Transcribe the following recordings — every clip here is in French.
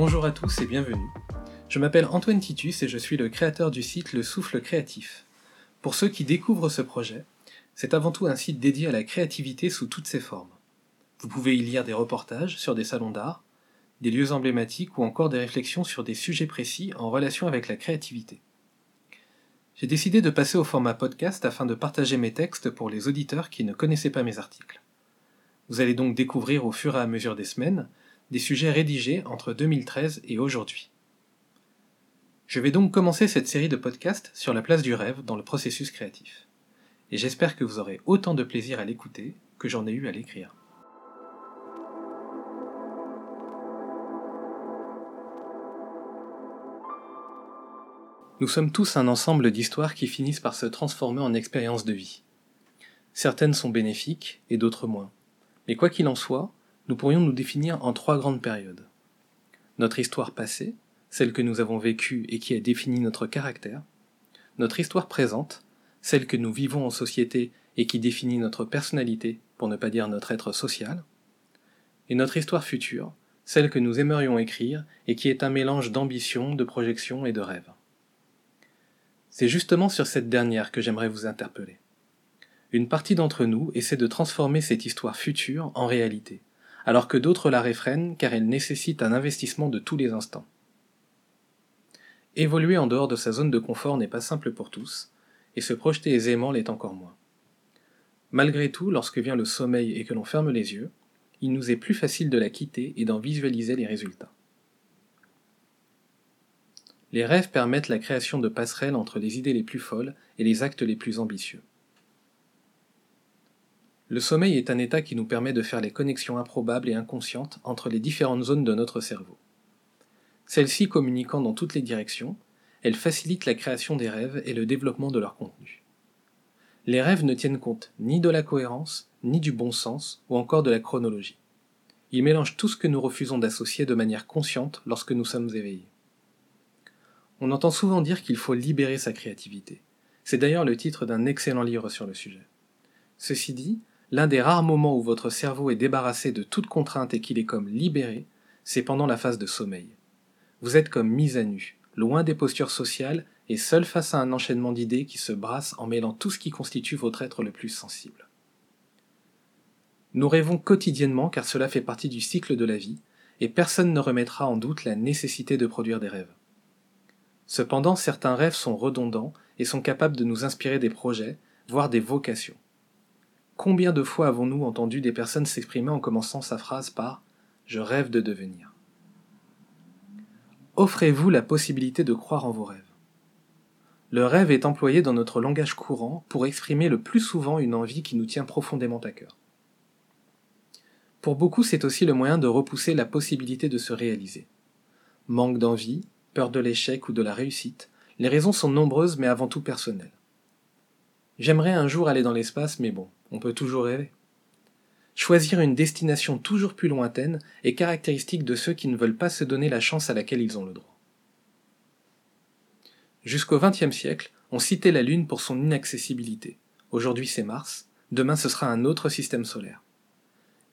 Bonjour à tous et bienvenue. Je m'appelle Antoine Titus et je suis le créateur du site Le Souffle Créatif. Pour ceux qui découvrent ce projet, c'est avant tout un site dédié à la créativité sous toutes ses formes. Vous pouvez y lire des reportages sur des salons d'art, des lieux emblématiques ou encore des réflexions sur des sujets précis en relation avec la créativité. J'ai décidé de passer au format podcast afin de partager mes textes pour les auditeurs qui ne connaissaient pas mes articles. Vous allez donc découvrir au fur et à mesure des semaines des sujets rédigés entre 2013 et aujourd'hui. Je vais donc commencer cette série de podcasts sur la place du rêve dans le processus créatif. Et j'espère que vous aurez autant de plaisir à l'écouter que j'en ai eu à l'écrire. Nous sommes tous un ensemble d'histoires qui finissent par se transformer en expériences de vie. Certaines sont bénéfiques et d'autres moins. Mais quoi qu'il en soit, nous pourrions nous définir en trois grandes périodes. Notre histoire passée, celle que nous avons vécue et qui a défini notre caractère, notre histoire présente, celle que nous vivons en société et qui définit notre personnalité, pour ne pas dire notre être social, et notre histoire future, celle que nous aimerions écrire et qui est un mélange d'ambition, de projection et de rêve. C'est justement sur cette dernière que j'aimerais vous interpeller. Une partie d'entre nous essaie de transformer cette histoire future en réalité, alors que d'autres la réfrènent car elle nécessite un investissement de tous les instants. Évoluer en dehors de sa zone de confort n'est pas simple pour tous, et se projeter aisément l'est encore moins. Malgré tout, lorsque vient le sommeil et que l'on ferme les yeux, il nous est plus facile de la quitter et d'en visualiser les résultats. Les rêves permettent la création de passerelles entre les idées les plus folles et les actes les plus ambitieux. Le sommeil est un état qui nous permet de faire les connexions improbables et inconscientes entre les différentes zones de notre cerveau. Celles-ci communiquant dans toutes les directions, elles facilitent la création des rêves et le développement de leur contenu. Les rêves ne tiennent compte ni de la cohérence, ni du bon sens, ou encore de la chronologie. Ils mélangent tout ce que nous refusons d'associer de manière consciente lorsque nous sommes éveillés. On entend souvent dire qu'il faut libérer sa créativité. C'est d'ailleurs le titre d'un excellent livre sur le sujet. Ceci dit, l'un des rares moments où votre cerveau est débarrassé de toute contrainte et qu'il est comme libéré, c'est pendant la phase de sommeil. Vous êtes comme mis à nu, loin des postures sociales et seul face à un enchaînement d'idées qui se brassent en mêlant tout ce qui constitue votre être le plus sensible. Nous rêvons quotidiennement car cela fait partie du cycle de la vie, et personne ne remettra en doute la nécessité de produire des rêves. Cependant, certains rêves sont redondants et sont capables de nous inspirer des projets, voire des vocations. Combien de fois avons-nous entendu des personnes s'exprimer en commençant sa phrase par ⁇ Je rêve de devenir ⁇ Offrez-vous la possibilité de croire en vos rêves. Le rêve est employé dans notre langage courant pour exprimer le plus souvent une envie qui nous tient profondément à cœur. Pour beaucoup, c'est aussi le moyen de repousser la possibilité de se réaliser. Manque d'envie, peur de l'échec ou de la réussite, les raisons sont nombreuses mais avant tout personnelles. J'aimerais un jour aller dans l'espace, mais bon, on peut toujours rêver. Choisir une destination toujours plus lointaine est caractéristique de ceux qui ne veulent pas se donner la chance à laquelle ils ont le droit. Jusqu'au XXe siècle, on citait la Lune pour son inaccessibilité. Aujourd'hui c'est Mars, demain ce sera un autre système solaire.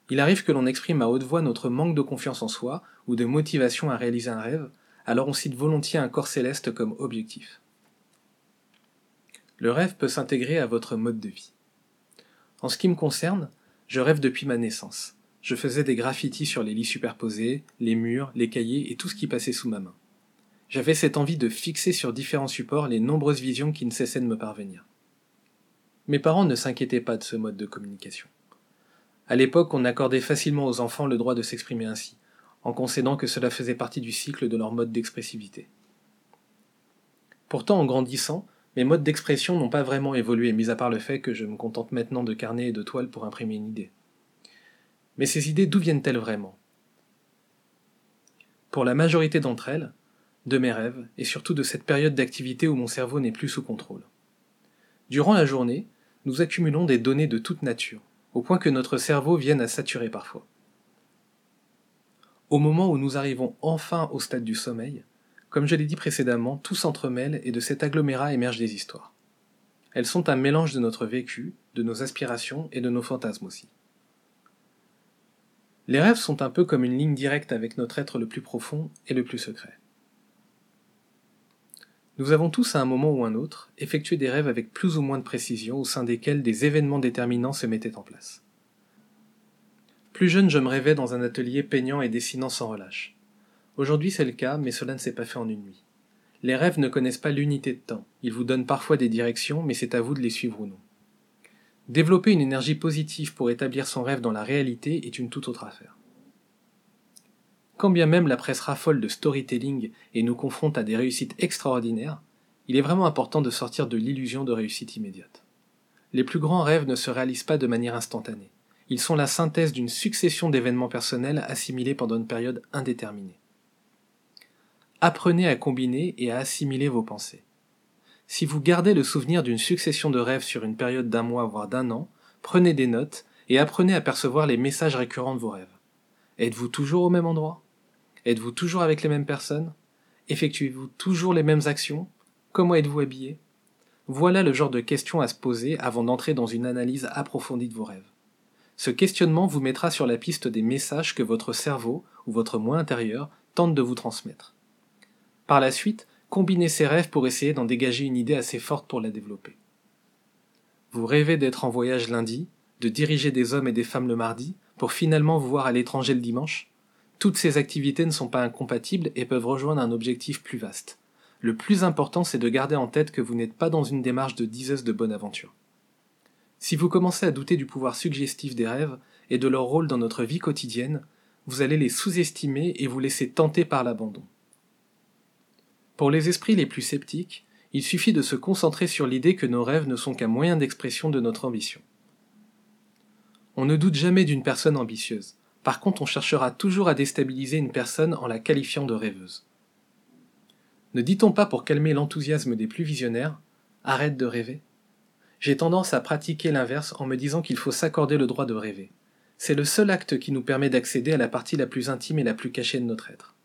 Il arrive que l'on exprime à haute voix notre manque de confiance en soi ou de motivation à réaliser un rêve, alors on cite volontiers un corps céleste comme objectif. Le rêve peut s'intégrer à votre mode de vie. En ce qui me concerne, je rêve depuis ma naissance. Je faisais des graffitis sur les lits superposés, les murs, les cahiers et tout ce qui passait sous ma main. J'avais cette envie de fixer sur différents supports les nombreuses visions qui ne cessaient de me parvenir. Mes parents ne s'inquiétaient pas de ce mode de communication. À l'époque, on accordait facilement aux enfants le droit de s'exprimer ainsi, en concédant que cela faisait partie du cycle de leur mode d'expressivité. Pourtant, en grandissant, mes modes d'expression n'ont pas vraiment évolué, mis à part le fait que je me contente maintenant de carnet et de toile pour imprimer une idée. Mais ces idées, d'où viennent-elles vraiment? Pour la majorité d'entre elles, de mes rêves, et surtout de cette période d'activité où mon cerveau n'est plus sous contrôle. Durant la journée, nous accumulons des données de toute nature, au point que notre cerveau vienne à saturer parfois. Au moment où nous arrivons enfin au stade du sommeil, comme je l'ai dit précédemment, tout s'entremêle et de cet agglomérat émergent des histoires. Elles sont un mélange de notre vécu, de nos aspirations et de nos fantasmes aussi. Les rêves sont un peu comme une ligne directe avec notre être le plus profond et le plus secret. Nous avons tous à un moment ou un autre effectué des rêves avec plus ou moins de précision au sein desquels des événements déterminants se mettaient en place. Plus jeune, je me rêvais dans un atelier peignant et dessinant sans relâche. Aujourd'hui, c'est le cas, mais cela ne s'est pas fait en une nuit. Les rêves ne connaissent pas l'unité de temps. Ils vous donnent parfois des directions, mais c'est à vous de les suivre ou non. Développer une énergie positive pour établir son rêve dans la réalité est une toute autre affaire. Quand bien même la presse raffole de storytelling et nous confronte à des réussites extraordinaires, il est vraiment important de sortir de l'illusion de réussite immédiate. Les plus grands rêves ne se réalisent pas de manière instantanée. Ils sont la synthèse d'une succession d'événements personnels assimilés pendant une période indéterminée. Apprenez à combiner et à assimiler vos pensées. Si vous gardez le souvenir d'une succession de rêves sur une période d'un mois voire d'un an, prenez des notes et apprenez à percevoir les messages récurrents de vos rêves. Êtes-vous toujours au même endroit? Êtes-vous toujours avec les mêmes personnes? Effectuez-vous toujours les mêmes actions? Comment êtes-vous habillé? Voilà le genre de questions à se poser avant d'entrer dans une analyse approfondie de vos rêves. Ce questionnement vous mettra sur la piste des messages que votre cerveau ou votre moi intérieur tente de vous transmettre. Par la suite, combinez ces rêves pour essayer d'en dégager une idée assez forte pour la développer. Vous rêvez d'être en voyage lundi, de diriger des hommes et des femmes le mardi, pour finalement vous voir à l'étranger le dimanche toutes ces activités ne sont pas incompatibles et peuvent rejoindre un objectif plus vaste. Le plus important, c'est de garder en tête que vous n'êtes pas dans une démarche de diseuse de bonne aventure. Si vous commencez à douter du pouvoir suggestif des rêves et de leur rôle dans notre vie quotidienne, vous allez les sous-estimer et vous laisser tenter par l'abandon. Pour les esprits les plus sceptiques, il suffit de se concentrer sur l'idée que nos rêves ne sont qu'un moyen d'expression de notre ambition. On ne doute jamais d'une personne ambitieuse. Par contre, on cherchera toujours à déstabiliser une personne en la qualifiant de rêveuse. Ne dit-on pas pour calmer l'enthousiasme des plus visionnaires Arrête de rêver J'ai tendance à pratiquer l'inverse en me disant qu'il faut s'accorder le droit de rêver. C'est le seul acte qui nous permet d'accéder à la partie la plus intime et la plus cachée de notre être.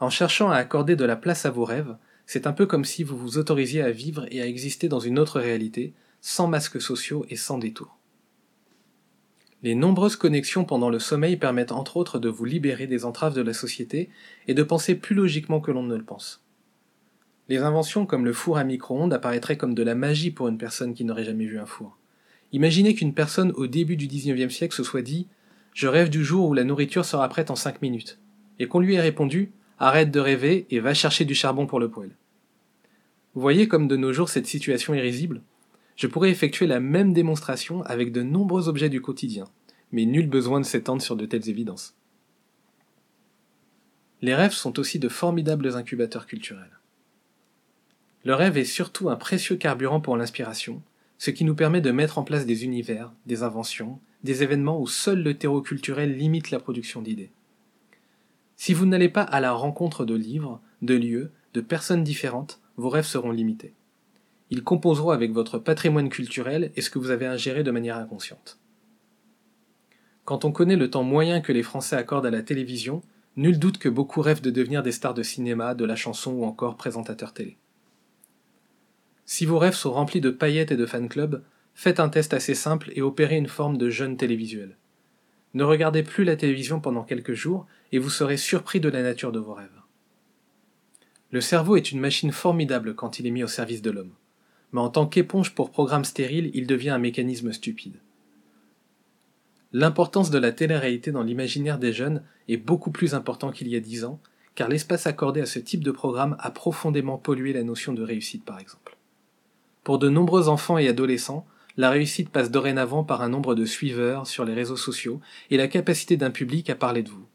En cherchant à accorder de la place à vos rêves, c'est un peu comme si vous vous autorisiez à vivre et à exister dans une autre réalité, sans masques sociaux et sans détour. Les nombreuses connexions pendant le sommeil permettent entre autres de vous libérer des entraves de la société et de penser plus logiquement que l'on ne le pense. Les inventions comme le four à micro-ondes apparaîtraient comme de la magie pour une personne qui n'aurait jamais vu un four. Imaginez qu'une personne au début du XIXe siècle se soit dit Je rêve du jour où la nourriture sera prête en cinq minutes, et qu'on lui ait répondu Arrête de rêver et va chercher du charbon pour le poêle. Vous voyez comme de nos jours cette situation est risible? Je pourrais effectuer la même démonstration avec de nombreux objets du quotidien, mais nul besoin de s'étendre sur de telles évidences. Les rêves sont aussi de formidables incubateurs culturels. Le rêve est surtout un précieux carburant pour l'inspiration, ce qui nous permet de mettre en place des univers, des inventions, des événements où seul le terreau culturel limite la production d'idées. Si vous n'allez pas à la rencontre de livres, de lieux, de personnes différentes, vos rêves seront limités. Ils composeront avec votre patrimoine culturel et ce que vous avez ingéré de manière inconsciente. Quand on connaît le temps moyen que les Français accordent à la télévision, nul doute que beaucoup rêvent de devenir des stars de cinéma, de la chanson ou encore présentateurs télé. Si vos rêves sont remplis de paillettes et de fan clubs, faites un test assez simple et opérez une forme de jeûne télévisuel. Ne regardez plus la télévision pendant quelques jours et vous serez surpris de la nature de vos rêves. Le cerveau est une machine formidable quand il est mis au service de l'homme mais en tant qu'éponge pour programme stérile, il devient un mécanisme stupide. L'importance de la télé-réalité dans l'imaginaire des jeunes est beaucoup plus important qu'il y a dix ans, car l'espace accordé à ce type de programme a profondément pollué la notion de réussite par exemple. Pour de nombreux enfants et adolescents, la réussite passe dorénavant par un nombre de suiveurs sur les réseaux sociaux et la capacité d'un public à parler de vous.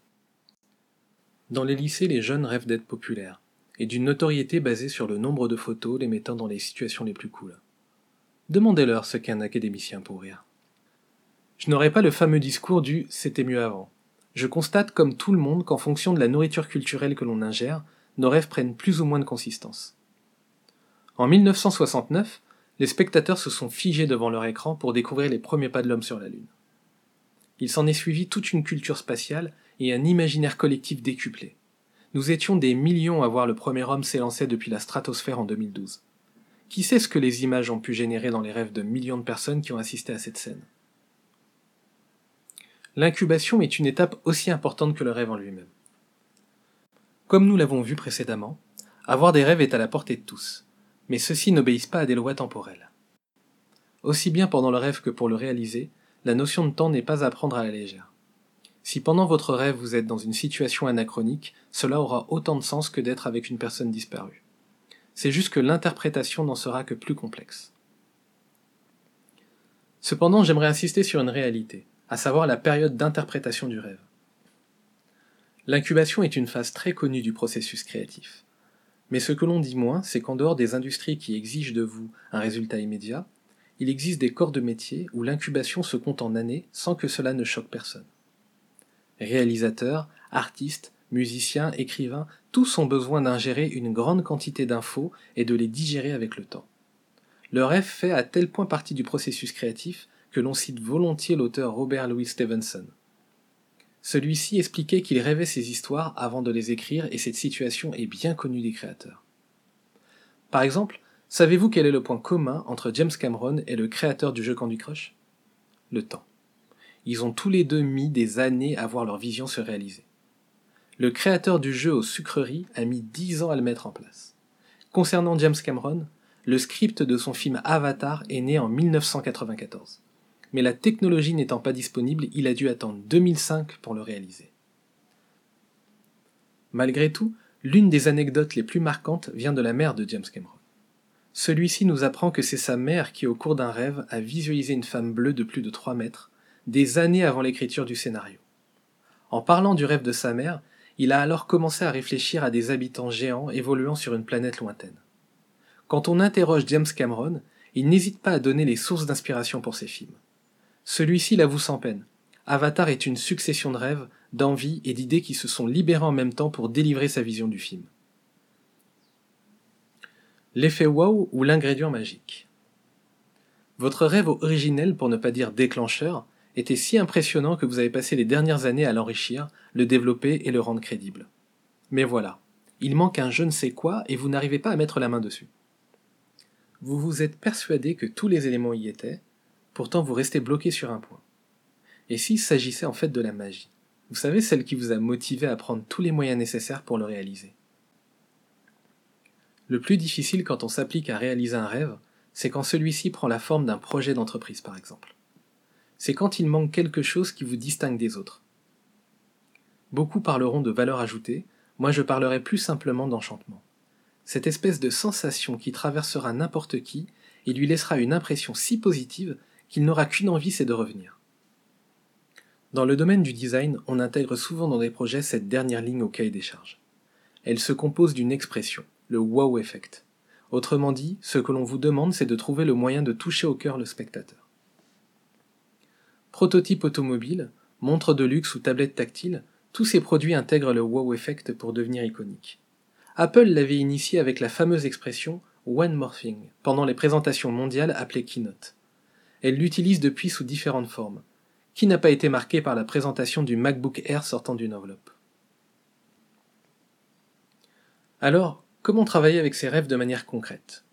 Dans les lycées, les jeunes rêvent d'être populaires et d'une notoriété basée sur le nombre de photos les mettant dans les situations les plus cool. Demandez-leur ce qu'est académicien pour rire. Je n'aurai pas le fameux discours du c'était mieux avant. Je constate comme tout le monde qu'en fonction de la nourriture culturelle que l'on ingère, nos rêves prennent plus ou moins de consistance. En 1969, les spectateurs se sont figés devant leur écran pour découvrir les premiers pas de l'homme sur la Lune. Il s'en est suivi toute une culture spatiale et un imaginaire collectif décuplé. Nous étions des millions à voir le premier homme s'élancer depuis la stratosphère en 2012. Qui sait ce que les images ont pu générer dans les rêves de millions de personnes qui ont assisté à cette scène? L'incubation est une étape aussi importante que le rêve en lui-même. Comme nous l'avons vu précédemment, avoir des rêves est à la portée de tous, mais ceux-ci n'obéissent pas à des lois temporelles. Aussi bien pendant le rêve que pour le réaliser, la notion de temps n'est pas à prendre à la légère. Si pendant votre rêve vous êtes dans une situation anachronique, cela aura autant de sens que d'être avec une personne disparue. C'est juste que l'interprétation n'en sera que plus complexe. Cependant, j'aimerais insister sur une réalité, à savoir la période d'interprétation du rêve. L'incubation est une phase très connue du processus créatif. Mais ce que l'on dit moins, c'est qu'en dehors des industries qui exigent de vous un résultat immédiat, il existe des corps de métier où l'incubation se compte en années sans que cela ne choque personne. Réalisateurs, artistes, musiciens, écrivains, tous ont besoin d'ingérer une grande quantité d'infos et de les digérer avec le temps. Le rêve fait à tel point partie du processus créatif que l'on cite volontiers l'auteur Robert Louis Stevenson. Celui-ci expliquait qu'il rêvait ses histoires avant de les écrire et cette situation est bien connue des créateurs. Par exemple, savez-vous quel est le point commun entre James Cameron et le créateur du jeu Candy Crush? Le temps. Ils ont tous les deux mis des années à voir leur vision se réaliser. Le créateur du jeu aux sucreries a mis 10 ans à le mettre en place. Concernant James Cameron, le script de son film Avatar est né en 1994. Mais la technologie n'étant pas disponible, il a dû attendre 2005 pour le réaliser. Malgré tout, l'une des anecdotes les plus marquantes vient de la mère de James Cameron. Celui-ci nous apprend que c'est sa mère qui, au cours d'un rêve, a visualisé une femme bleue de plus de 3 mètres, des années avant l'écriture du scénario. En parlant du rêve de sa mère, il a alors commencé à réfléchir à des habitants géants évoluant sur une planète lointaine. Quand on interroge James Cameron, il n'hésite pas à donner les sources d'inspiration pour ses films. Celui-ci l'avoue sans peine. Avatar est une succession de rêves, d'envies et d'idées qui se sont libérées en même temps pour délivrer sa vision du film. L'effet wow ou l'ingrédient magique. Votre rêve originel, pour ne pas dire déclencheur, était si impressionnant que vous avez passé les dernières années à l'enrichir, le développer et le rendre crédible. Mais voilà, il manque un je ne sais quoi et vous n'arrivez pas à mettre la main dessus. Vous vous êtes persuadé que tous les éléments y étaient, pourtant vous restez bloqué sur un point. Et s'il s'agissait en fait de la magie Vous savez, celle qui vous a motivé à prendre tous les moyens nécessaires pour le réaliser. Le plus difficile quand on s'applique à réaliser un rêve, c'est quand celui-ci prend la forme d'un projet d'entreprise par exemple. C'est quand il manque quelque chose qui vous distingue des autres. Beaucoup parleront de valeur ajoutée, moi je parlerai plus simplement d'enchantement cette espèce de sensation qui traversera n'importe qui et lui laissera une impression si positive qu'il n'aura qu'une envie, c'est de revenir. Dans le domaine du design, on intègre souvent dans des projets cette dernière ligne au cahier des charges. Elle se compose d'une expression, le wow effect. Autrement dit, ce que l'on vous demande, c'est de trouver le moyen de toucher au cœur le spectateur. Prototype automobile, montre de luxe ou tablette tactile, tous ces produits intègrent le wow effect pour devenir iconiques. Apple l'avait initié avec la fameuse expression One More Thing pendant les présentations mondiales appelées Keynote. Elle l'utilise depuis sous différentes formes. Qui n'a pas été marqué par la présentation du MacBook Air sortant d'une enveloppe Alors, comment travailler avec ses rêves de manière concrète?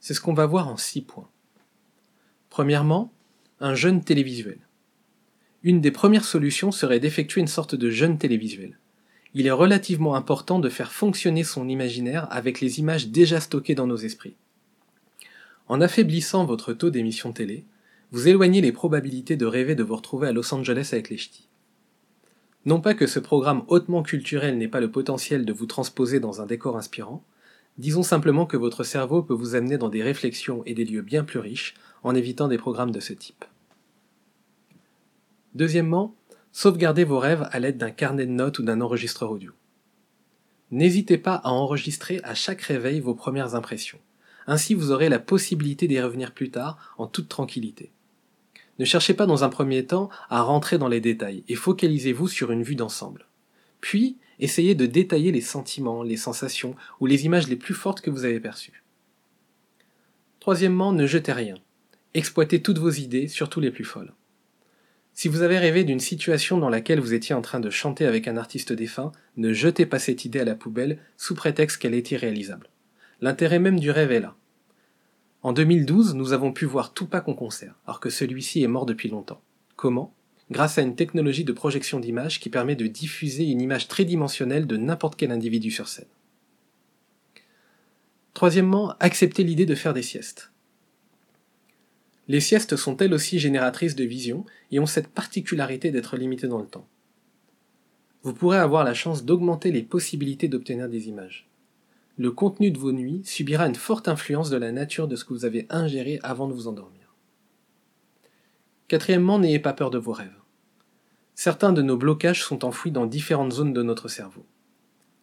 C'est ce qu'on va voir en six points. Premièrement, un jeûne télévisuel. Une des premières solutions serait d'effectuer une sorte de jeûne télévisuel il est relativement important de faire fonctionner son imaginaire avec les images déjà stockées dans nos esprits. En affaiblissant votre taux d'émission télé, vous éloignez les probabilités de rêver de vous retrouver à Los Angeles avec les ch'tis. Non pas que ce programme hautement culturel n'ait pas le potentiel de vous transposer dans un décor inspirant, disons simplement que votre cerveau peut vous amener dans des réflexions et des lieux bien plus riches en évitant des programmes de ce type. Deuxièmement, Sauvegardez vos rêves à l'aide d'un carnet de notes ou d'un enregistreur audio. N'hésitez pas à enregistrer à chaque réveil vos premières impressions. Ainsi vous aurez la possibilité d'y revenir plus tard en toute tranquillité. Ne cherchez pas dans un premier temps à rentrer dans les détails et focalisez-vous sur une vue d'ensemble. Puis, essayez de détailler les sentiments, les sensations ou les images les plus fortes que vous avez perçues. Troisièmement, ne jetez rien. Exploitez toutes vos idées, surtout les plus folles. Si vous avez rêvé d'une situation dans laquelle vous étiez en train de chanter avec un artiste défunt, ne jetez pas cette idée à la poubelle sous prétexte qu'elle est irréalisable. L'intérêt même du rêve est là. En 2012, nous avons pu voir Tupac en concert, alors que celui-ci est mort depuis longtemps. Comment? Grâce à une technologie de projection d'image qui permet de diffuser une image tridimensionnelle de n'importe quel individu sur scène. Troisièmement, accepter l'idée de faire des siestes. Les siestes sont elles aussi génératrices de vision et ont cette particularité d'être limitées dans le temps. Vous pourrez avoir la chance d'augmenter les possibilités d'obtenir des images. Le contenu de vos nuits subira une forte influence de la nature de ce que vous avez ingéré avant de vous endormir. Quatrièmement, n'ayez pas peur de vos rêves. Certains de nos blocages sont enfouis dans différentes zones de notre cerveau.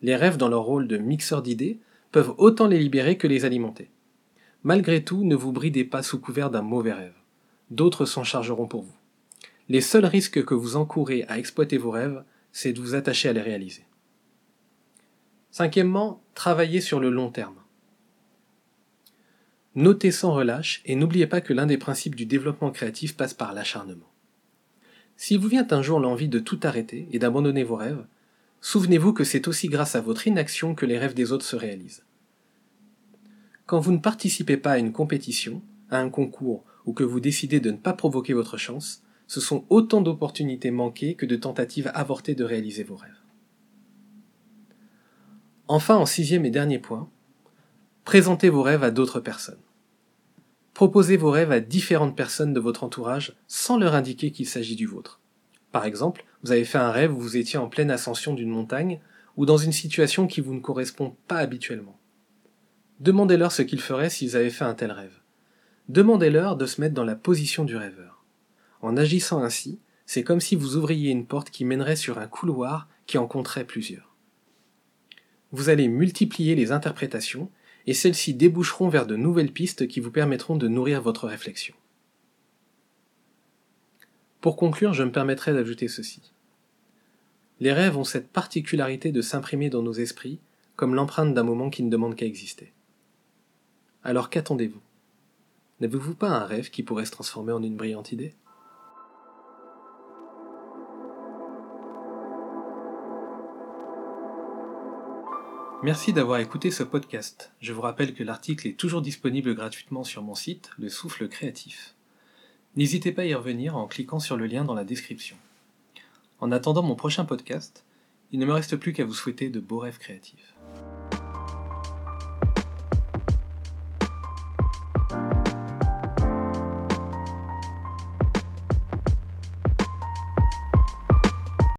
Les rêves, dans leur rôle de mixeur d'idées, peuvent autant les libérer que les alimenter. Malgré tout, ne vous bridez pas sous couvert d'un mauvais rêve. D'autres s'en chargeront pour vous. Les seuls risques que vous encourez à exploiter vos rêves, c'est de vous attacher à les réaliser. Cinquièmement, travaillez sur le long terme. Notez sans relâche et n'oubliez pas que l'un des principes du développement créatif passe par l'acharnement. Si vous vient un jour l'envie de tout arrêter et d'abandonner vos rêves, souvenez-vous que c'est aussi grâce à votre inaction que les rêves des autres se réalisent. Quand vous ne participez pas à une compétition, à un concours ou que vous décidez de ne pas provoquer votre chance, ce sont autant d'opportunités manquées que de tentatives avortées de réaliser vos rêves. Enfin, en sixième et dernier point, présentez vos rêves à d'autres personnes. Proposez vos rêves à différentes personnes de votre entourage sans leur indiquer qu'il s'agit du vôtre. Par exemple, vous avez fait un rêve où vous étiez en pleine ascension d'une montagne ou dans une situation qui vous ne correspond pas habituellement. Demandez-leur ce qu'ils feraient s'ils avaient fait un tel rêve. Demandez-leur de se mettre dans la position du rêveur. En agissant ainsi, c'est comme si vous ouvriez une porte qui mènerait sur un couloir qui en compterait plusieurs vous allez multiplier les interprétations et celles-ci déboucheront vers de nouvelles pistes qui vous permettront de nourrir votre réflexion. Pour conclure, je me permettrai d'ajouter ceci. Les rêves ont cette particularité de s'imprimer dans nos esprits comme l'empreinte d'un moment qui ne demande qu'à exister. Alors qu'attendez-vous? N'avez-vous pas un rêve qui pourrait se transformer en une brillante idée? Merci d'avoir écouté ce podcast. Je vous rappelle que l'article est toujours disponible gratuitement sur mon site, Le Souffle Créatif. N'hésitez pas à y revenir en cliquant sur le lien dans la description. En attendant mon prochain podcast, il ne me reste plus qu'à vous souhaiter de beaux rêves créatifs.